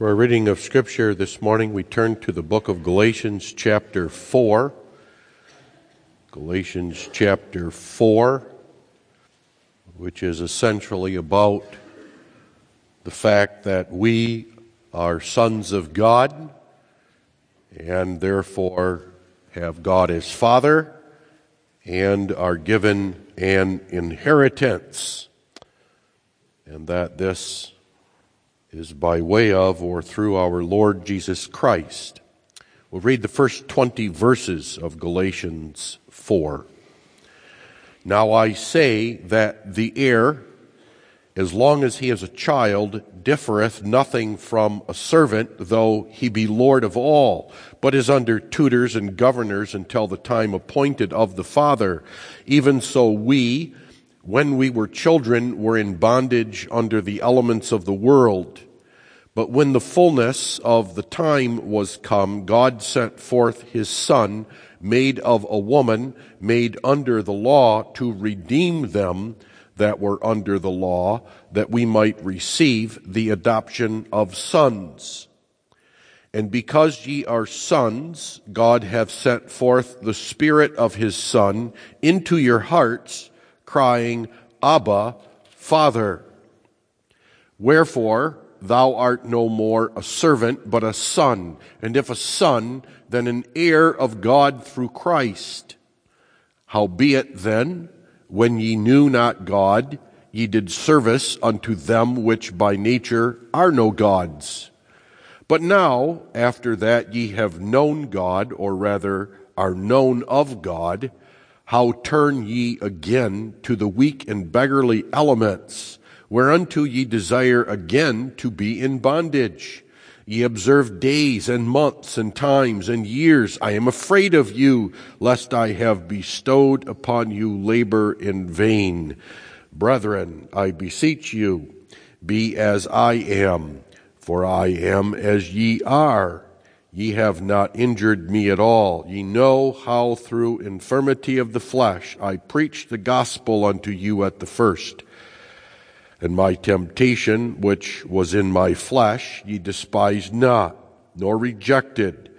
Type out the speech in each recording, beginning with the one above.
For our reading of Scripture this morning, we turn to the book of Galatians, chapter 4. Galatians, chapter 4, which is essentially about the fact that we are sons of God and therefore have God as Father and are given an inheritance, and that this is by way of or through our Lord Jesus Christ. We'll read the first 20 verses of Galatians 4. Now I say that the heir, as long as he is a child, differeth nothing from a servant, though he be Lord of all, but is under tutors and governors until the time appointed of the Father. Even so we, when we were children, were in bondage under the elements of the world. But when the fullness of the time was come, God sent forth his Son, made of a woman, made under the law, to redeem them that were under the law, that we might receive the adoption of sons. And because ye are sons, God hath sent forth the Spirit of his Son into your hearts, crying, Abba, Father. Wherefore, thou art no more a servant, but a son, and if a son, then an heir of God through Christ. Howbeit then, when ye knew not God, ye did service unto them which by nature are no gods. But now, after that ye have known God, or rather are known of God, how turn ye again to the weak and beggarly elements, whereunto ye desire again to be in bondage? Ye observe days and months and times and years. I am afraid of you, lest I have bestowed upon you labor in vain. Brethren, I beseech you, be as I am, for I am as ye are. Ye have not injured me at all. Ye know how through infirmity of the flesh I preached the gospel unto you at the first. And my temptation, which was in my flesh, ye despised not, nor rejected,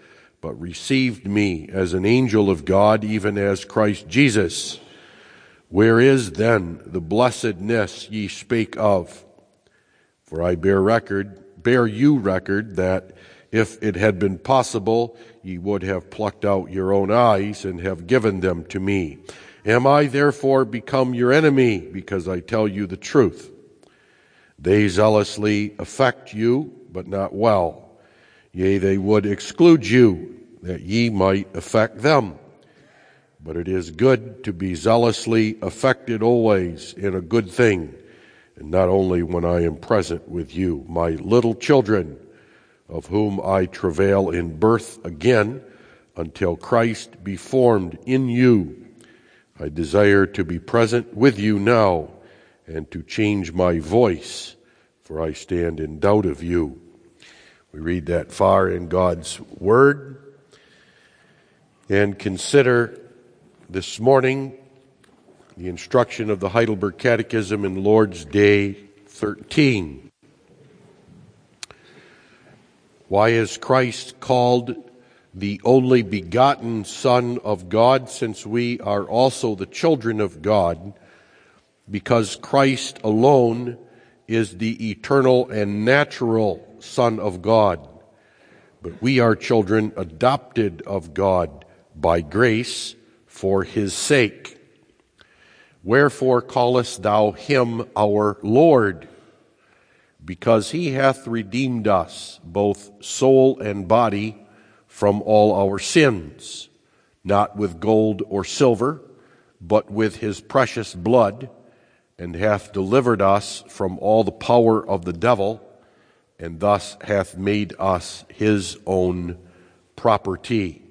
but received me as an angel of God, even as Christ Jesus. Where is then the blessedness ye spake of? For I bear record, bear you record that if it had been possible, ye would have plucked out your own eyes and have given them to me. Am I therefore become your enemy because I tell you the truth? They zealously affect you, but not well. Yea, they would exclude you, that ye might affect them. But it is good to be zealously affected always in a good thing, and not only when I am present with you, my little children of whom I travail in birth again until Christ be formed in you. I desire to be present with you now and to change my voice, for I stand in doubt of you. We read that far in God's Word and consider this morning the instruction of the Heidelberg Catechism in Lord's Day 13. Why is Christ called the only begotten Son of God, since we are also the children of God? Because Christ alone is the eternal and natural Son of God. But we are children adopted of God by grace for his sake. Wherefore callest thou him our Lord? Because he hath redeemed us, both soul and body, from all our sins, not with gold or silver, but with his precious blood, and hath delivered us from all the power of the devil, and thus hath made us his own property.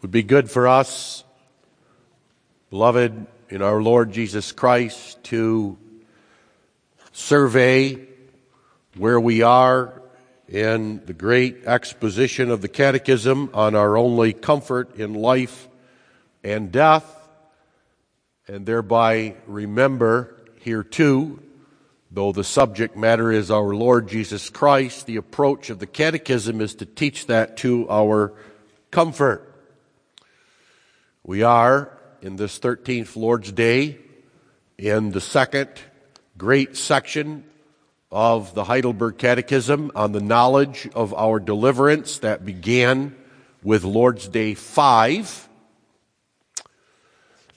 Would be good for us, beloved in our Lord Jesus Christ to survey where we are in the great exposition of the Catechism on our only comfort in life and death, and thereby remember here too, though the subject matter is our Lord Jesus Christ, the approach of the Catechism is to teach that to our comfort. We are, in this 13th Lord's Day, in the second great section of the Heidelberg Catechism on the knowledge of our deliverance that began with Lord's Day 5.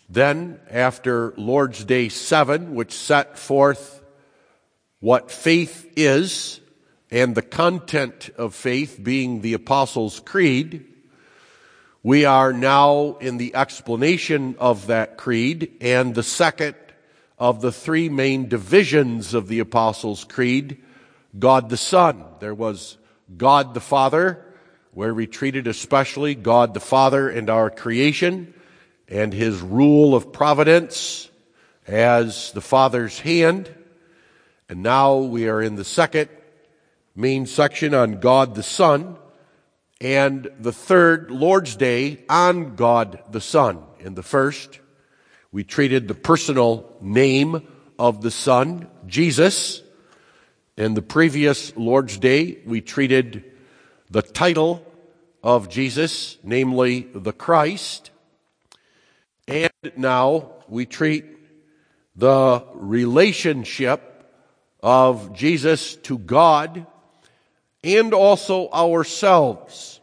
Then, after Lord's Day 7, which set forth what faith is and the content of faith being the Apostles' Creed, we are now in the explanation of that creed and the second of the three main divisions of the Apostles' Creed God the Son. There was God the Father, where we treated especially God the Father and our creation and his rule of providence as the Father's hand. And now we are in the second main section on God the Son and the third Lord's Day on God the Son. In the first, we treated the personal name of the Son, Jesus. In the previous Lord's Day, we treated the title of Jesus, namely the Christ. And now we treat the relationship of Jesus to God and also ourselves,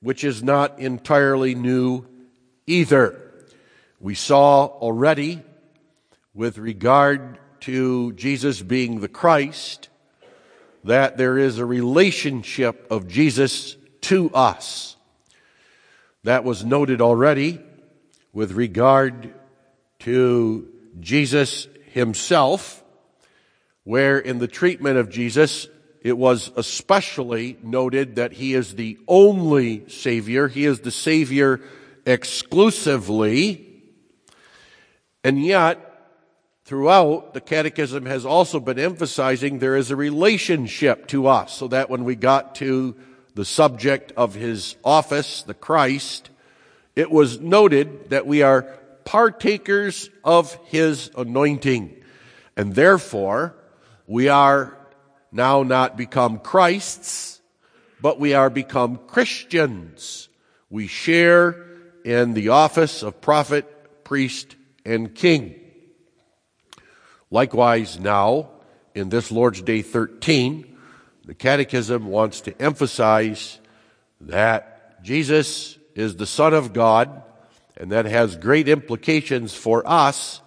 which is not entirely new either. We saw already with regard to Jesus being the Christ that there is a relationship of Jesus to us. That was noted already with regard to Jesus himself, where in the treatment of Jesus, it was especially noted that he is the only Savior. He is the Savior exclusively and yet, throughout, the Catechism has also been emphasizing there is a relationship to us, so that when we got to the subject of his office, the Christ, it was noted that we are partakers of his anointing. And therefore, we are now not become Christ's, but we are become Christians. We share in the office of prophet, priest, and king. Likewise, now, in this Lord's Day 13, the Catechism wants to emphasize that Jesus is the Son of God, and that has great implications for us,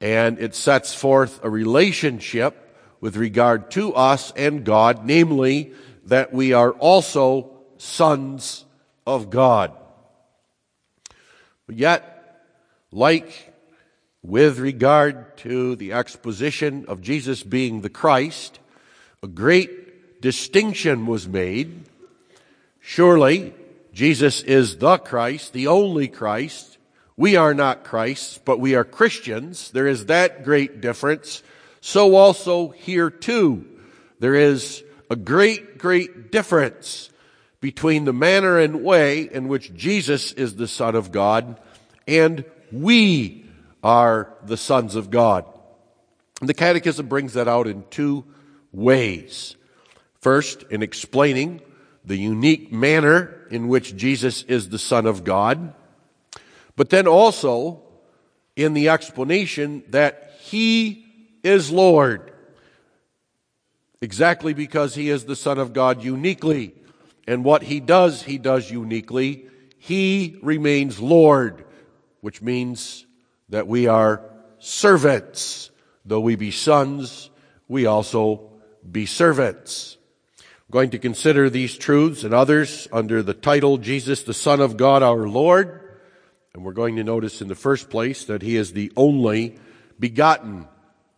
and it sets forth a relationship with regard to us and God, namely, that we are also sons of God. But yet, like with regard to the exposition of Jesus being the Christ, a great distinction was made. Surely, Jesus is the Christ, the only Christ. We are not Christ, but we are Christians. There is that great difference. So also here too, there is a great, great difference between the manner and way in which Jesus is the Son of God and we are the sons of God. And the Catechism brings that out in two ways. First, in explaining the unique manner in which Jesus is the Son of God, but then also in the explanation that He is Lord. Exactly because He is the Son of God uniquely. And what He does, He does uniquely. He remains Lord, which means that we are servants. Though we be sons, we also be servants. I'm going to consider these truths and others under the title Jesus, the Son of God, our Lord. And we're going to notice in the first place that he is the only begotten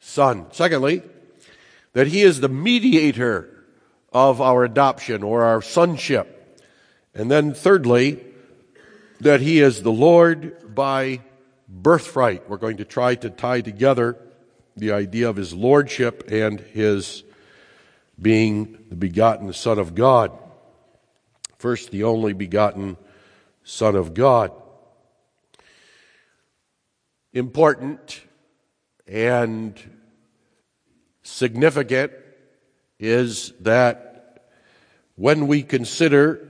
Son. Secondly, that he is the mediator of our adoption or our sonship. And then thirdly, that he is the Lord by birthright. We're going to try to tie together the idea of his lordship and his being the begotten Son of God. First, the only begotten Son of God. Important and significant is that when we consider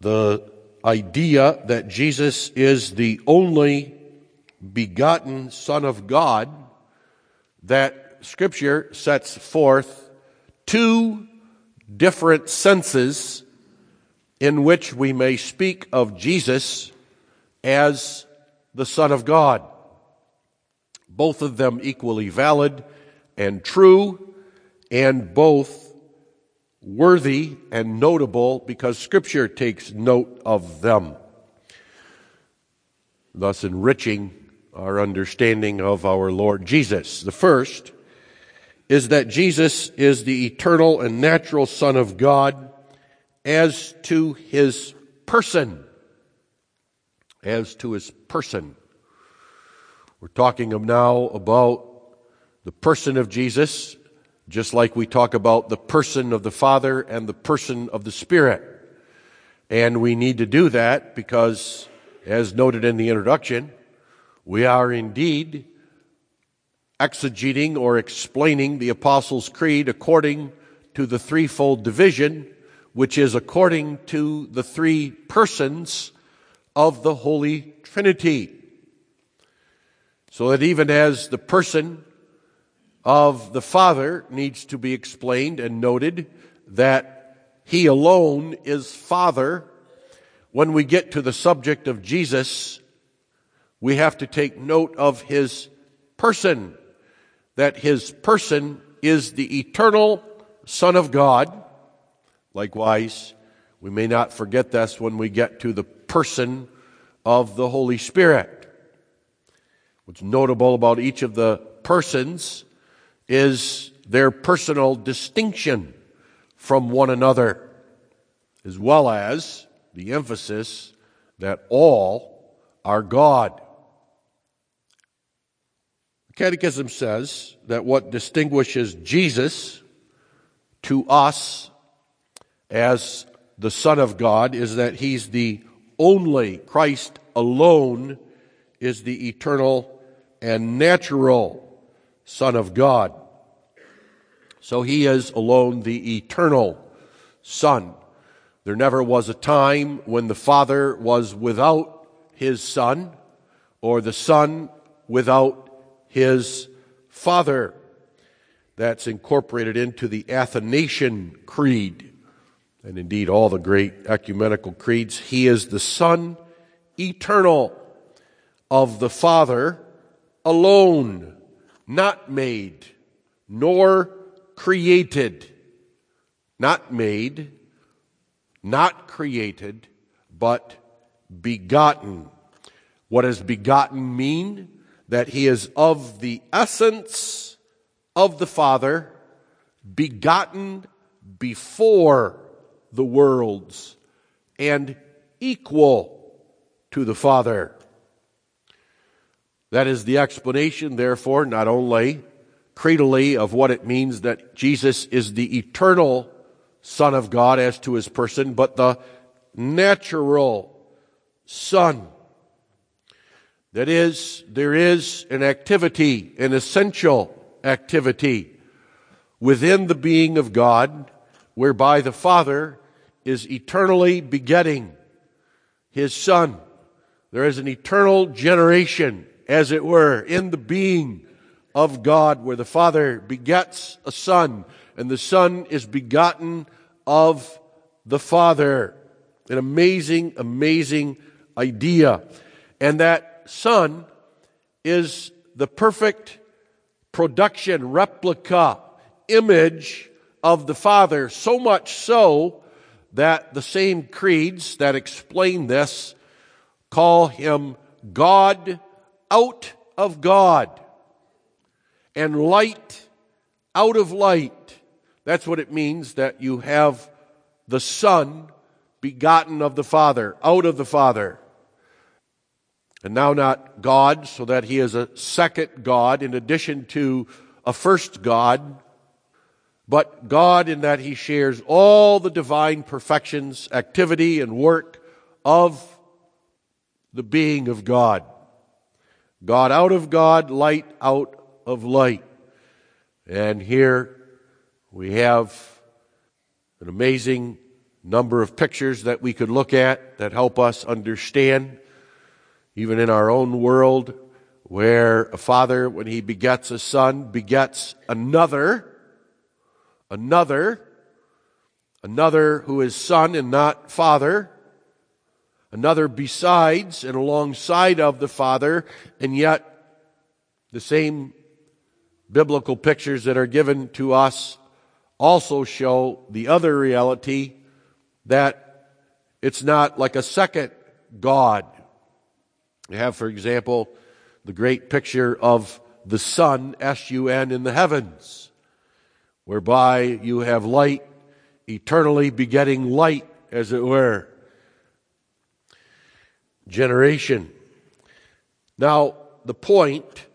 the idea that Jesus is the only begotten Son of God, that Scripture sets forth two different senses in which we may speak of Jesus as the Son of God. Both of them equally valid and true, and both worthy and notable because Scripture takes note of them, thus enriching our understanding of our Lord Jesus. The first is that Jesus is the eternal and natural Son of God as to his person. As to his person. We're talking of now about the person of Jesus, just like we talk about the person of the Father and the person of the Spirit. And we need to do that because, as noted in the introduction, we are indeed exegeting or explaining the Apostles' Creed according to the threefold division, which is according to the three persons of the Holy Trinity. So that even as the person of the Father needs to be explained and noted that He alone is Father, when we get to the subject of Jesus, we have to take note of His person that his person is the eternal Son of God. Likewise, we may not forget this when we get to the person of the Holy Spirit. What's notable about each of the persons is their personal distinction from one another, as well as the emphasis that all are God. The Catechism says that what distinguishes Jesus to us as the Son of God is that He's the only, Christ alone is the eternal and natural Son of God. So He is alone the eternal Son. There never was a time when the Father was without His Son or the Son without his father. That's incorporated into the Athanasian Creed, and indeed all the great ecumenical creeds. He is the Son eternal of the Father alone, not made, nor created. Not made, not created, but begotten. What does begotten mean? that he is of the essence of the Father, begotten before the worlds, and equal to the Father. That is the explanation, therefore, not only creedally of what it means that Jesus is the eternal Son of God as to his person, but the natural Son that is, there is an activity, an essential activity within the being of God whereby the Father is eternally begetting His Son. There is an eternal generation, as it were, in the being of God where the Father begets a Son and the Son is begotten of the Father. An amazing, amazing idea. And that Son is the perfect production, replica, image of the Father, so much so that the same creeds that explain this call him God out of God and light out of light. That's what it means that you have the Son begotten of the Father, out of the Father and now not God, so that he is a second God in addition to a first God, but God in that he shares all the divine perfections, activity, and work of the being of God. God out of God, light out of light. And here we have an amazing number of pictures that we could look at that help us understand, even in our own world, where a father, when he begets a son, begets another, another, another who is son and not father, another besides and alongside of the father, and yet the same biblical pictures that are given to us also show the other reality that it's not like a second God. You have, for example, the great picture of the sun, S-U-N, in the heavens, whereby you have light eternally begetting light, as it were. Generation. Now, the point,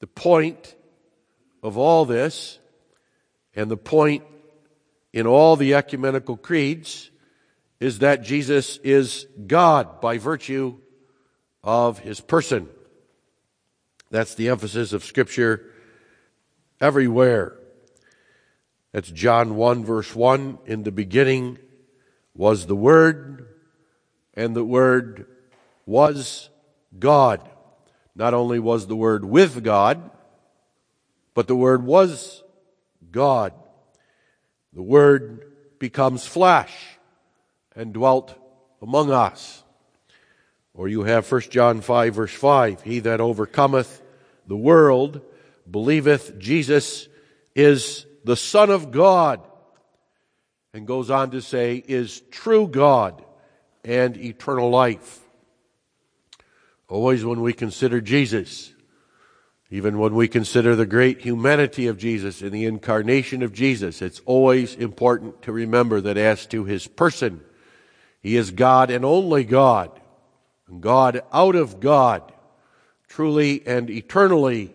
the point of all this, and the point in all the ecumenical creeds, is that Jesus is God by virtue of his person. That's the emphasis of Scripture everywhere. That's John 1, verse 1. In the beginning was the Word, and the Word was God. Not only was the Word with God, but the Word was God. The Word becomes flesh and dwelt among us. Or you have 1 John 5, verse 5 He that overcometh the world believeth Jesus is the Son of God, and goes on to say, is true God and eternal life. Always when we consider Jesus, even when we consider the great humanity of Jesus and the incarnation of Jesus, it's always important to remember that as to his person, he is God and only God, God out of God, truly and eternally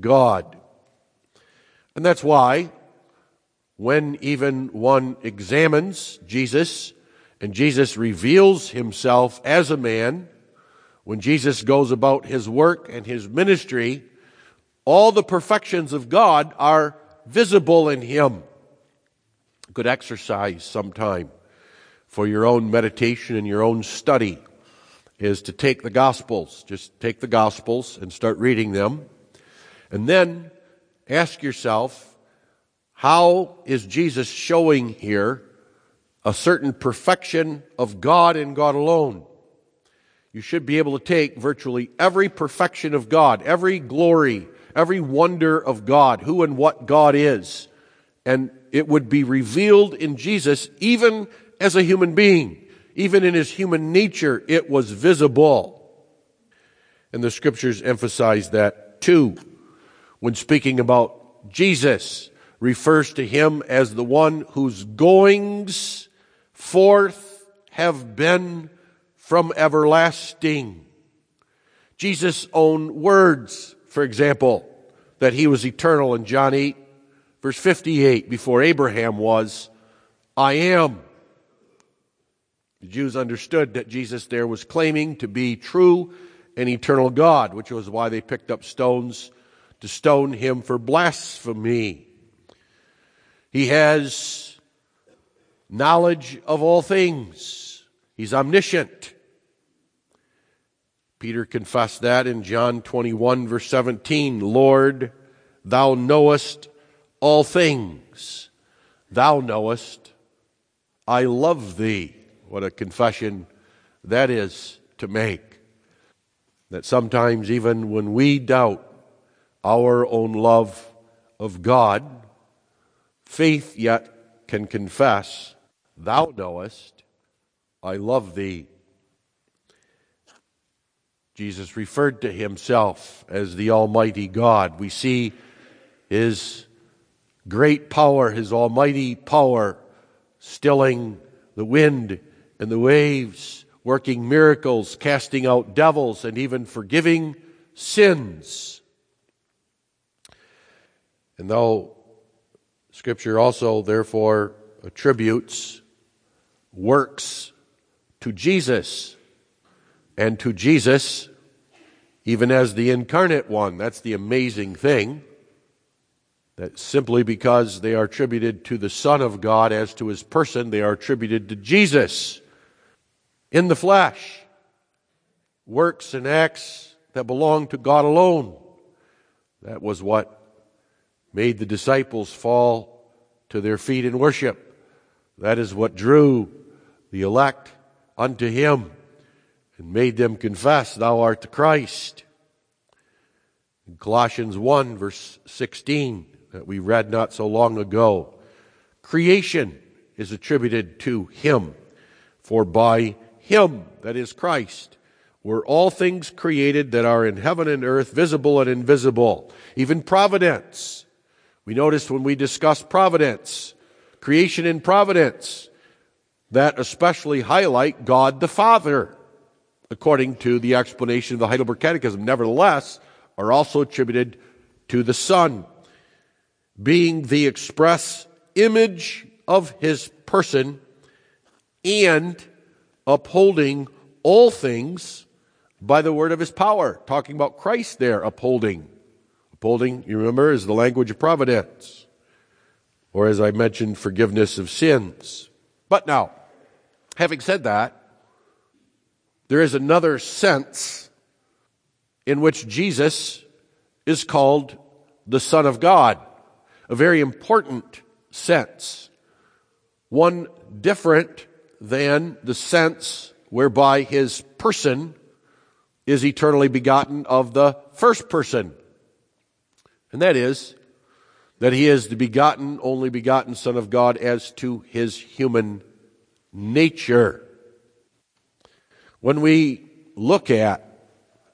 God. And that's why when even one examines Jesus and Jesus reveals himself as a man, when Jesus goes about his work and his ministry, all the perfections of God are visible in him. Good exercise sometime for your own meditation and your own study is to take the Gospels. Just take the Gospels and start reading them. And then ask yourself, how is Jesus showing here a certain perfection of God and God alone? You should be able to take virtually every perfection of God, every glory, every wonder of God, who and what God is, and it would be revealed in Jesus even as a human being. Even in his human nature, it was visible. And the scriptures emphasize that too. When speaking about Jesus, refers to him as the one whose goings forth have been from everlasting. Jesus' own words, for example, that he was eternal in John 8, verse 58, before Abraham was, I am. The Jews understood that Jesus there was claiming to be true and eternal God, which was why they picked up stones to stone him for blasphemy. He has knowledge of all things. He's omniscient. Peter confessed that in John 21, verse 17 Lord, thou knowest all things. Thou knowest, I love thee. What a confession that is to make. That sometimes, even when we doubt our own love of God, faith yet can confess, Thou knowest, I love thee. Jesus referred to himself as the Almighty God. We see his great power, his almighty power, stilling the wind and the waves, working miracles, casting out devils, and even forgiving sins. And though Scripture also, therefore, attributes works to Jesus, and to Jesus, even as the incarnate one, that's the amazing thing. That simply because they are attributed to the Son of God as to his person, they are attributed to Jesus in the flesh. Works and acts that belong to God alone. That was what made the disciples fall to their feet in worship. That is what drew the elect unto him and made them confess, Thou art the Christ. In Colossians 1, verse 16, that we read not so long ago, creation is attributed to him, for by him, that is Christ, were all things created that are in heaven and earth, visible and invisible, even providence. We noticed when we discussed providence, creation and providence, that especially highlight God the Father according to the explanation of the Heidelberg Catechism, nevertheless, are also attributed to the Son, being the express image of his person and upholding all things by the word of his power. Talking about Christ there, upholding. Upholding, you remember, is the language of providence. Or as I mentioned, forgiveness of sins. But now, having said that, there is another sense in which Jesus is called the Son of God, a very important sense, one different than the sense whereby his person is eternally begotten of the first person. And that is that he is the begotten, only begotten Son of God as to his human nature. When we look at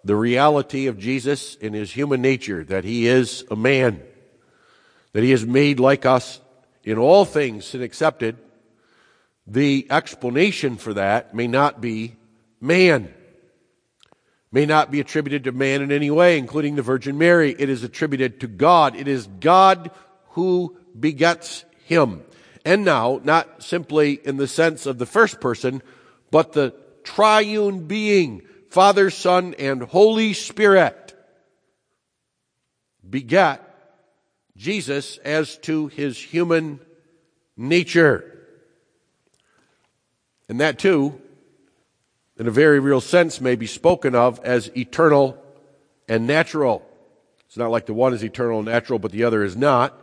the reality of Jesus in his human nature, that he is a man, that he is made like us in all things and accepted, the explanation for that may not be man, may not be attributed to man in any way, including the Virgin Mary. It is attributed to God. It is God who begets him. And now, not simply in the sense of the first person, but the triune being, Father, Son, and Holy Spirit, begat Jesus as to his human nature. And that too, in a very real sense, may be spoken of as eternal and natural. It's not like the one is eternal and natural, but the other is not.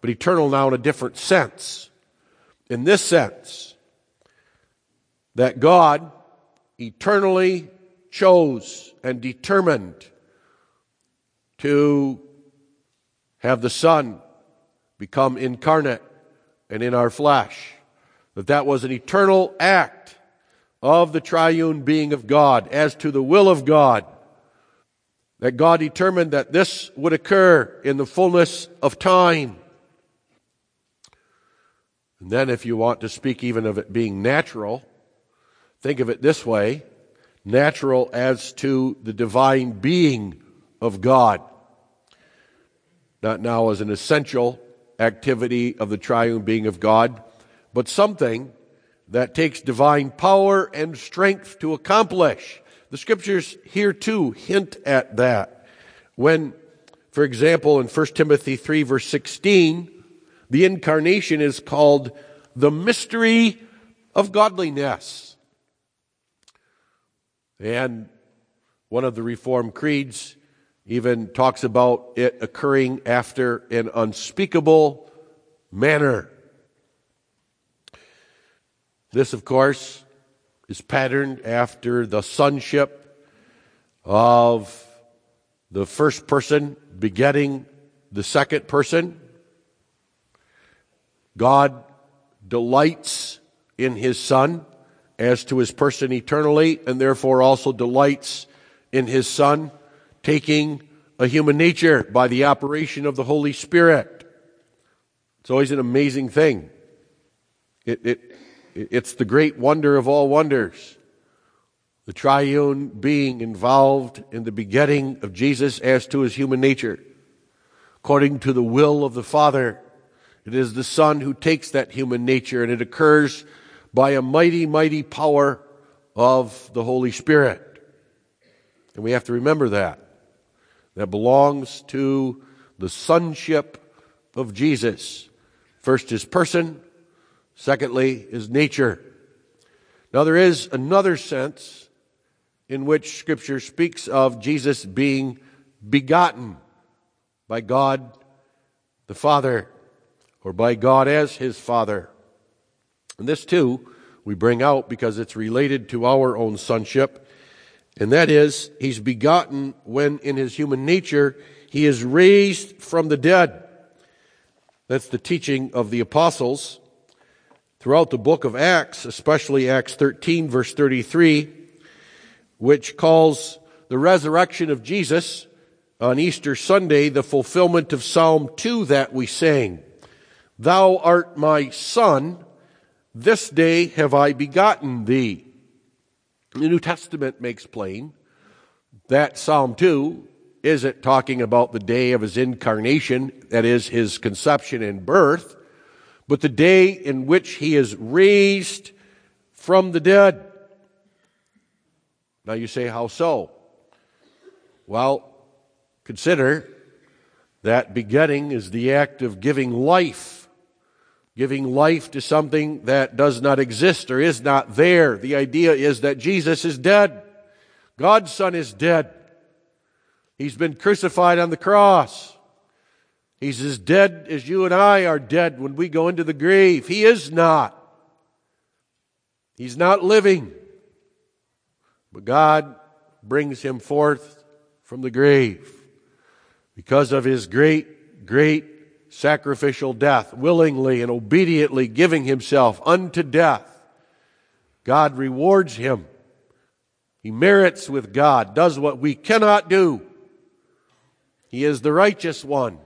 But eternal now in a different sense. In this sense, that God eternally chose and determined to have the Son become incarnate and in our flesh. That that was an eternal act of the triune being of God as to the will of God. That God determined that this would occur in the fullness of time. And then if you want to speak even of it being natural, Think of it this way natural as to the divine being of God. Not now as an essential activity of the triune being of God, but something that takes divine power and strength to accomplish. The scriptures here too hint at that. When, for example, in 1 Timothy 3 verse 16, the incarnation is called the mystery of godliness. And one of the Reformed creeds even talks about it occurring after an unspeakable manner. This, of course, is patterned after the sonship of the first person begetting the second person. God delights in his son as to his person eternally, and therefore also delights in his Son, taking a human nature by the operation of the Holy Spirit. It's always an amazing thing. It, it, it's the great wonder of all wonders. The triune being involved in the begetting of Jesus as to his human nature. According to the will of the Father, it is the Son who takes that human nature and it occurs by a mighty, mighty power of the Holy Spirit. And we have to remember that. That belongs to the sonship of Jesus. First, his person. Secondly, his nature. Now, there is another sense in which Scripture speaks of Jesus being begotten by God the Father, or by God as his Father. And this, too, we bring out because it's related to our own sonship. And that is, he's begotten when in his human nature he is raised from the dead. That's the teaching of the apostles throughout the book of Acts, especially Acts 13 verse 33, which calls the resurrection of Jesus on Easter Sunday the fulfillment of Psalm 2 that we sang. Thou art my son, this day have I begotten thee. The New Testament makes plain that Psalm 2 isn't talking about the day of his incarnation, that is, his conception and birth, but the day in which he is raised from the dead. Now you say, how so? Well, consider that begetting is the act of giving life giving life to something that does not exist or is not there. The idea is that Jesus is dead. God's Son is dead. He's been crucified on the cross. He's as dead as you and I are dead when we go into the grave. He is not. He's not living. But God brings him forth from the grave because of his great, great sacrificial death, willingly and obediently giving himself unto death, God rewards him. He merits with God, does what we cannot do. He is the righteous one,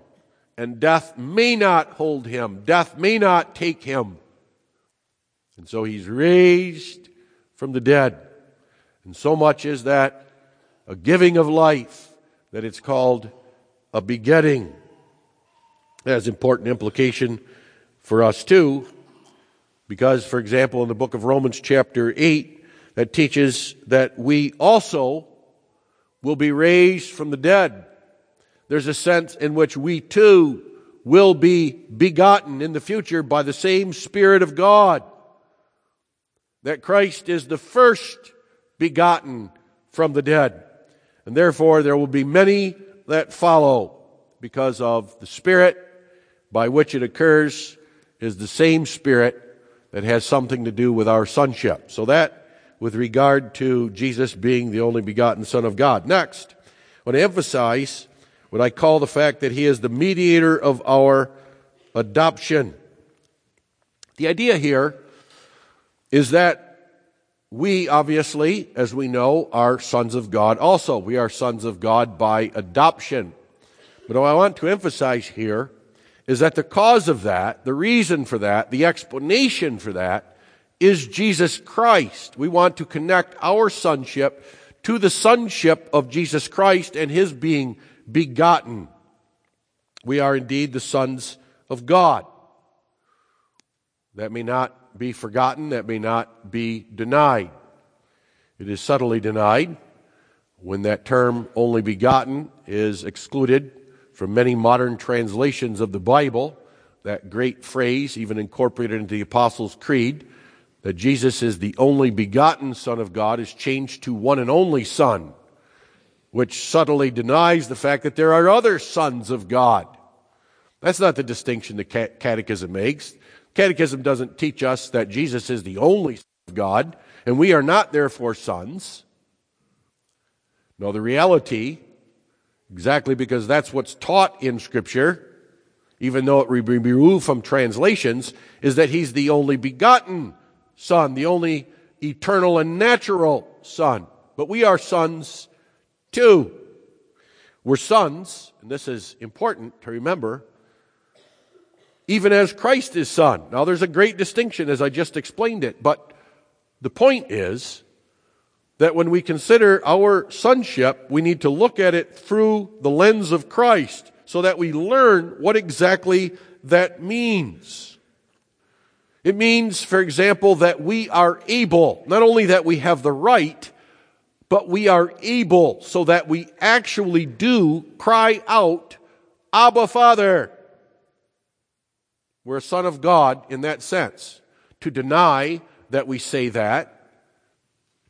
and death may not hold him, death may not take him. And so he's raised from the dead. And so much is that a giving of life that it's called a begetting. That has important implication for us too, because, for example, in the book of Romans, chapter 8, that teaches that we also will be raised from the dead. There's a sense in which we too will be begotten in the future by the same Spirit of God. That Christ is the first begotten from the dead. And therefore, there will be many that follow because of the Spirit by which it occurs is the same Spirit that has something to do with our sonship. So that with regard to Jesus being the only begotten Son of God. Next, I want to emphasize what I call the fact that He is the mediator of our adoption. The idea here is that we, obviously, as we know, are sons of God also. We are sons of God by adoption. But what I want to emphasize here is that the cause of that, the reason for that, the explanation for that is Jesus Christ. We want to connect our sonship to the sonship of Jesus Christ and his being begotten. We are indeed the sons of God. That may not be forgotten, that may not be denied. It is subtly denied when that term only begotten is excluded from many modern translations of the Bible, that great phrase, even incorporated into the Apostles' Creed, that Jesus is the only begotten Son of God, is changed to one and only Son, which subtly denies the fact that there are other sons of God. That's not the distinction the Catechism makes. Catechism doesn't teach us that Jesus is the only Son of God, and we are not therefore sons. No, the reality Exactly because that's what's taught in Scripture, even though it be removed from translations, is that He's the only begotten Son, the only eternal and natural Son. But we are sons too. We're sons, and this is important to remember, even as Christ is Son. Now there's a great distinction as I just explained it, but the point is, that when we consider our sonship, we need to look at it through the lens of Christ so that we learn what exactly that means. It means, for example, that we are able, not only that we have the right, but we are able so that we actually do cry out, Abba Father. We're a son of God in that sense. To deny that we say that,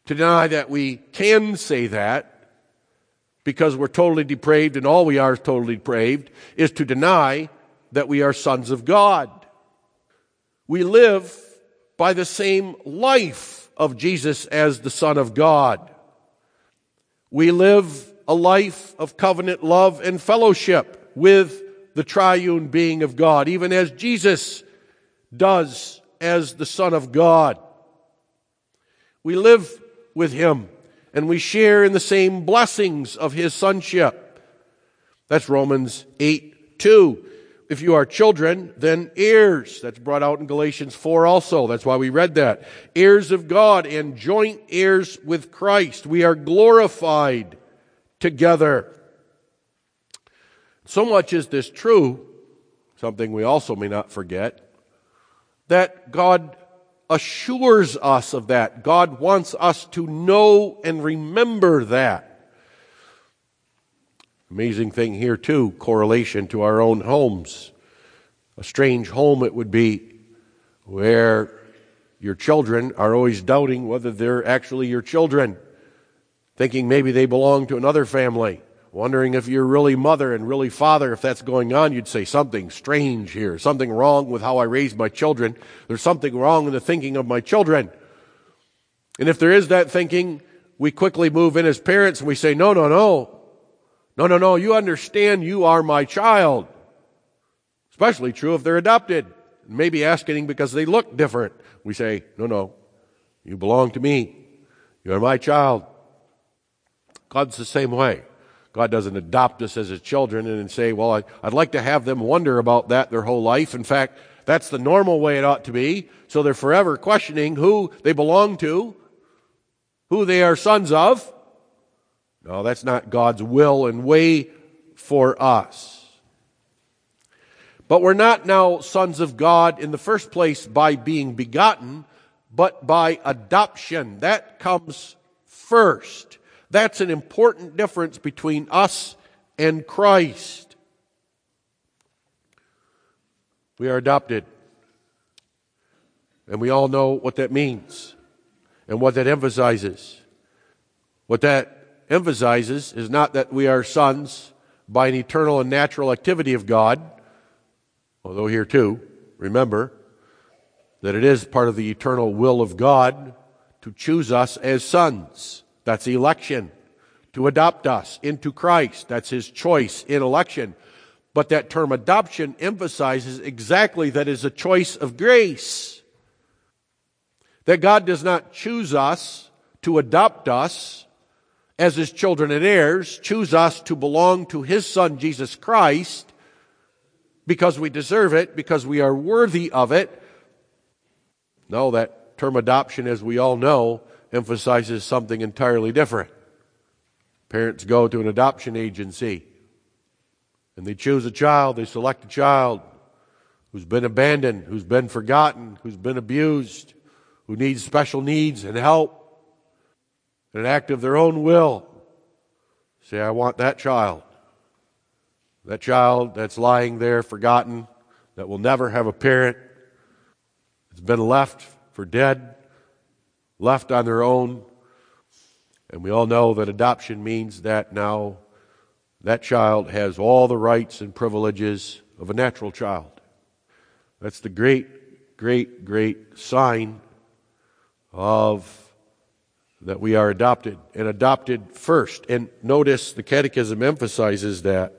to deny that we can say that, because we're totally depraved and all we are is totally depraved, is to deny that we are sons of God. We live by the same life of Jesus as the Son of God. We live a life of covenant love and fellowship with the triune being of God, even as Jesus does as the Son of God. We live with Him and we share in the same blessings of His sonship. That's Romans 8 2. If you are children, then heirs. That's brought out in Galatians 4 also. That's why we read that. Heirs of God and joint heirs with Christ. We are glorified together. So much is this true, something we also may not forget, that God assures us of that. God wants us to know and remember that. Amazing thing here, too, correlation to our own homes. A strange home it would be where your children are always doubting whether they're actually your children, thinking maybe they belong to another family wondering if you're really mother and really father, if that's going on, you'd say something strange here, something wrong with how I raised my children. There's something wrong in the thinking of my children. And if there is that thinking, we quickly move in as parents and we say, no, no, no. No, no, no. You understand you are my child. Especially true if they're adopted. Maybe asking because they look different. We say, no, no. You belong to me. You're my child. God's the same way. God doesn't adopt us as his children and say, well, I, would like to have them wonder about that their whole life. In fact, that's the normal way it ought to be. So they're forever questioning who they belong to, who they are sons of. No, that's not God's will and way for us. But we're not now sons of God in the first place by being begotten, but by adoption. That comes first. That's an important difference between us and Christ. We are adopted. And we all know what that means and what that emphasizes. What that emphasizes is not that we are sons by an eternal and natural activity of God, although here too, remember that it is part of the eternal will of God to choose us as sons. That's election. To adopt us into Christ. That's his choice in election. But that term adoption emphasizes exactly that is a choice of grace. That God does not choose us to adopt us as his children and heirs, choose us to belong to his son Jesus Christ because we deserve it, because we are worthy of it. No, that term adoption, as we all know, emphasizes something entirely different. Parents go to an adoption agency and they choose a child, they select a child who's been abandoned, who's been forgotten, who's been abused, who needs special needs and help. In an act of their own will, say, I want that child. That child that's lying there forgotten, that will never have a parent, that's been left for dead left on their own. And we all know that adoption means that now that child has all the rights and privileges of a natural child. That's the great, great, great sign of that we are adopted and adopted first. And notice the catechism emphasizes that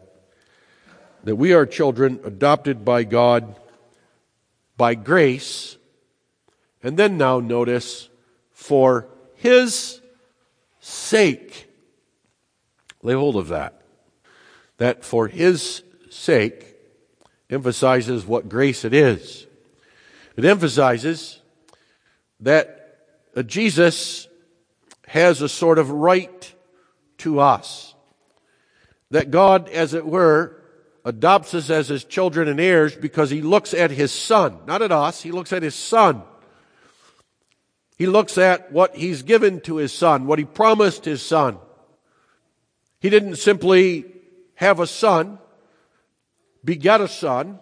that we are children adopted by God by grace. And then now notice for his sake. Lay hold of that. That for his sake emphasizes what grace it is. It emphasizes that uh, Jesus has a sort of right to us. That God, as it were, adopts us as his children and heirs because he looks at his son, not at us, he looks at his son he looks at what he's given to his son, what he promised his son. He didn't simply have a son, beget a son,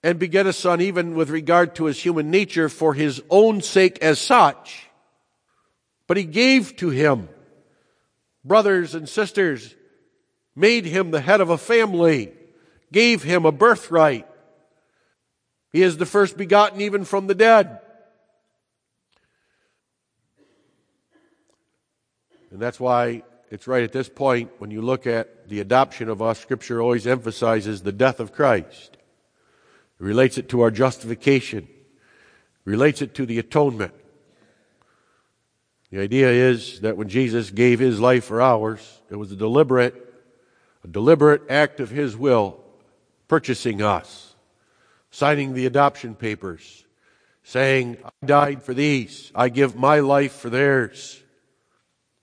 and beget a son even with regard to his human nature for his own sake as such, but he gave to him brothers and sisters, made him the head of a family, gave him a birthright. He is the first begotten even from the dead. And that's why it's right at this point when you look at the adoption of us, Scripture always emphasizes the death of Christ. It relates it to our justification, relates it to the atonement. The idea is that when Jesus gave his life for ours, it was a deliberate, a deliberate act of his will purchasing us, signing the adoption papers, saying, I died for these, I give my life for theirs.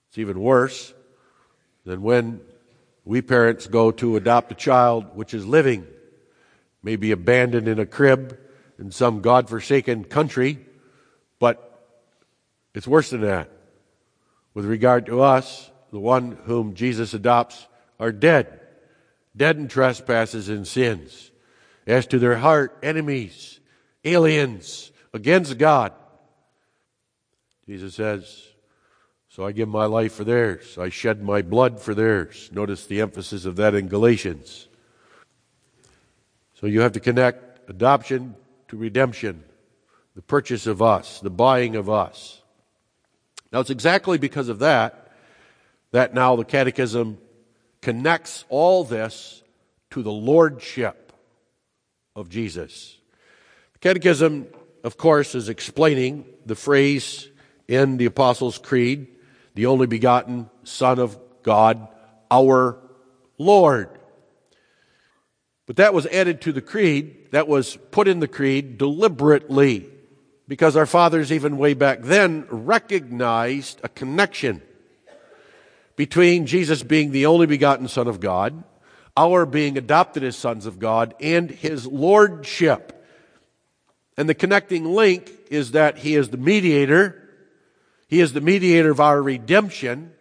It's even worse than when we parents go to adopt a child which is living, maybe abandoned in a crib in some God-forsaken country, but it's worse than that. With regard to us, the one whom Jesus adopts are dead, dead in trespasses and sins. As to their heart, enemies, aliens against God. Jesus says, So I give my life for theirs. I shed my blood for theirs. Notice the emphasis of that in Galatians. So you have to connect adoption to redemption, the purchase of us, the buying of us. Now, it's exactly because of that that now the Catechism connects all this to the Lordship of Jesus. The Catechism, of course, is explaining the phrase in the Apostles' Creed, the only begotten Son of God, our Lord. But that was added to the creed, that was put in the creed deliberately because our fathers, even way back then, recognized a connection between Jesus being the only begotten Son of God, our being adopted as sons of God, and his lordship. And the connecting link is that he is the mediator, he is the mediator of our redemption,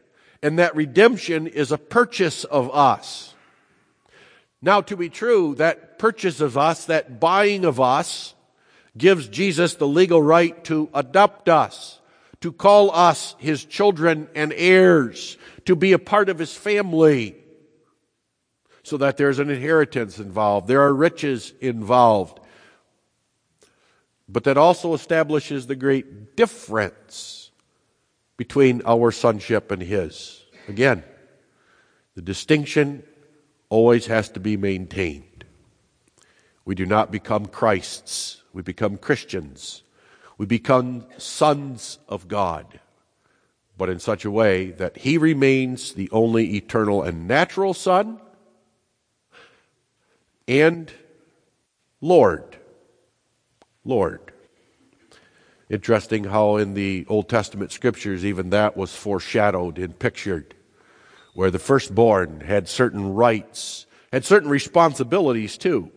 and that redemption is a purchase of us. Now, to be true, that purchase of us, that buying of us, gives Jesus the legal right to adopt us, to call us his children and heirs, to be a part of his family, so that there's an inheritance involved, there are riches involved. But that also establishes the great difference between our sonship and his. Again, the distinction always has to be maintained. We do not become Christ's we become Christians. We become sons of God, but in such a way that He remains the only eternal and natural Son and Lord. Lord. Interesting how in the Old Testament scriptures even that was foreshadowed and pictured, where the firstborn had certain rights, had certain responsibilities too.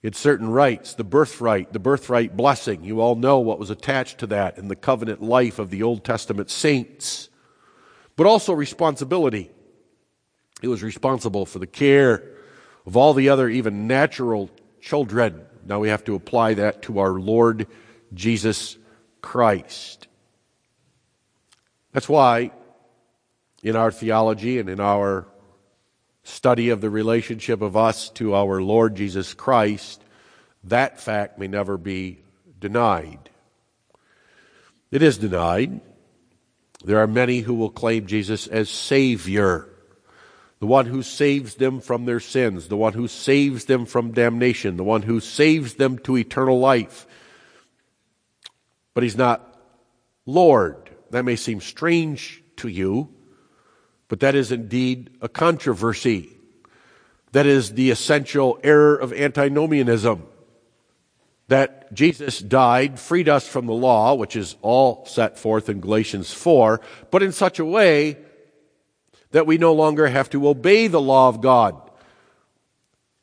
It's certain rights, the birthright, the birthright blessing. You all know what was attached to that in the covenant life of the Old Testament saints. But also responsibility. It was responsible for the care of all the other, even natural children. Now we have to apply that to our Lord Jesus Christ. That's why in our theology and in our study of the relationship of us to our Lord Jesus Christ, that fact may never be denied. It is denied. There are many who will claim Jesus as Savior, the one who saves them from their sins, the one who saves them from damnation, the one who saves them to eternal life. But He's not Lord. That may seem strange to you. But that is indeed a controversy. That is the essential error of antinomianism. That Jesus died, freed us from the law, which is all set forth in Galatians 4, but in such a way that we no longer have to obey the law of God.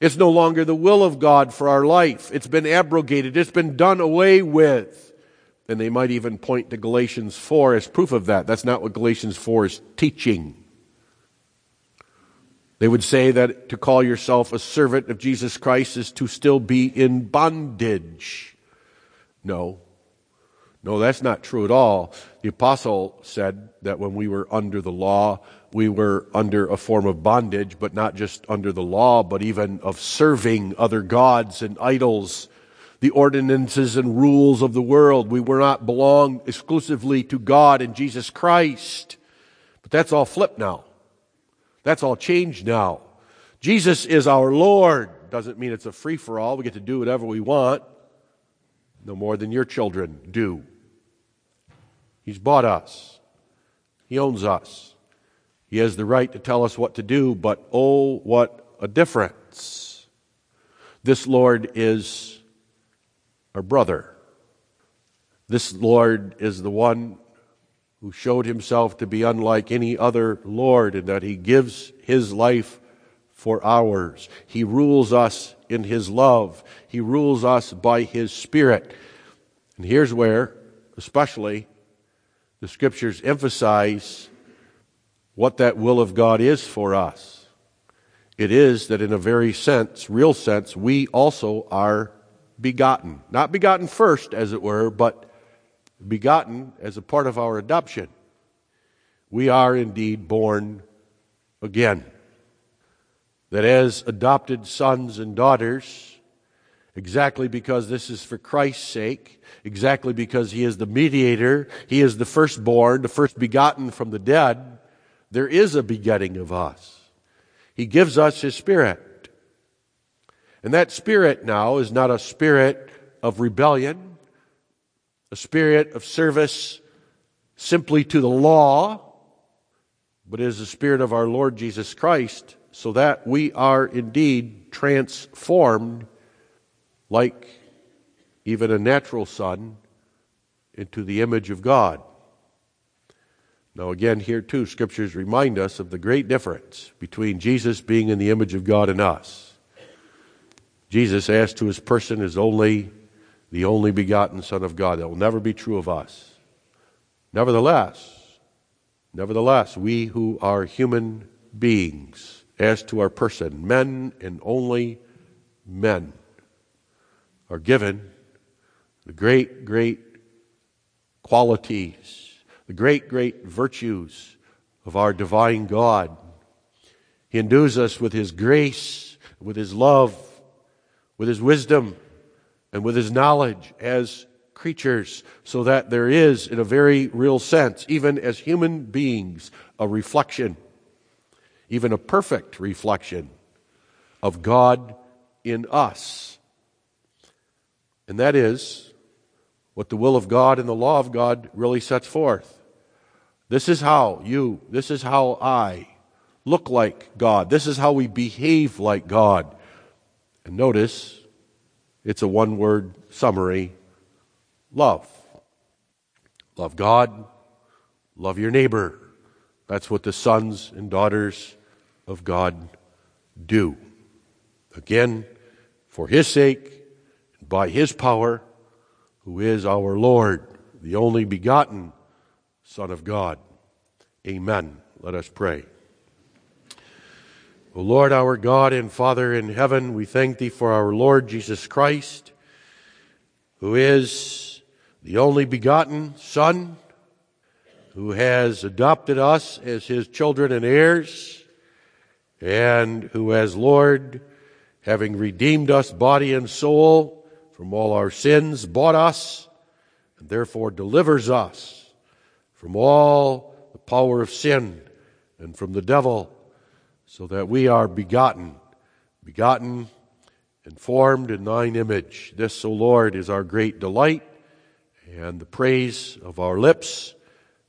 It's no longer the will of God for our life. It's been abrogated. It's been done away with. And they might even point to Galatians 4 as proof of that. That's not what Galatians 4 is teaching. They would say that to call yourself a servant of Jesus Christ is to still be in bondage. No. No, that's not true at all. The apostle said that when we were under the law, we were under a form of bondage, but not just under the law, but even of serving other gods and idols, the ordinances and rules of the world. We were not belong exclusively to God and Jesus Christ. But that's all flipped now. That's all changed now. Jesus is our Lord. Doesn't mean it's a free for all. We get to do whatever we want. No more than your children do. He's bought us. He owns us. He has the right to tell us what to do, but oh, what a difference. This Lord is our brother. This Lord is the one who showed himself to be unlike any other Lord in that he gives his life for ours. He rules us in his love. He rules us by his spirit. And here's where, especially, the scriptures emphasize what that will of God is for us. It is that in a very sense, real sense, we also are begotten. Not begotten first, as it were, but begotten as a part of our adoption. We are indeed born again. That as adopted sons and daughters, exactly because this is for Christ's sake, exactly because He is the mediator, He is the firstborn, the first begotten from the dead, there is a begetting of us. He gives us His Spirit. And that Spirit now is not a spirit of rebellion, a spirit of service simply to the law, but is the Spirit of our Lord Jesus Christ, so that we are indeed transformed like even a natural son into the image of God. Now, again, here too, scriptures remind us of the great difference between Jesus being in the image of God and us. Jesus, as to his person, is only the only begotten Son of God. That will never be true of us. Nevertheless, nevertheless, we who are human beings, as to our person, men and only men, are given the great, great qualities, the great, great virtues of our divine God. He endues us with His grace, with His love, with His wisdom, and with His knowledge as creatures, so that there is, in a very real sense, even as human beings, a reflection, even a perfect reflection of God in us. And that is what the will of God and the law of God really sets forth. This is how you, this is how I look like God. This is how we behave like God. And notice, it's a one word summary love. Love God, love your neighbor. That's what the sons and daughters of God do. Again, for His sake, by His power, who is our Lord, the only begotten Son of God. Amen. Let us pray. O Lord, our God and Father in heaven, we thank Thee for our Lord Jesus Christ, who is the only begotten Son, who has adopted us as His children and heirs, and who, as Lord, having redeemed us body and soul, from all our sins, bought us, and therefore delivers us from all the power of sin and from the devil, so that we are begotten, begotten and formed in thine image. This, O Lord, is our great delight and the praise of our lips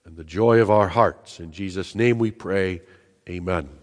and the joy of our hearts. In Jesus' name we pray, amen.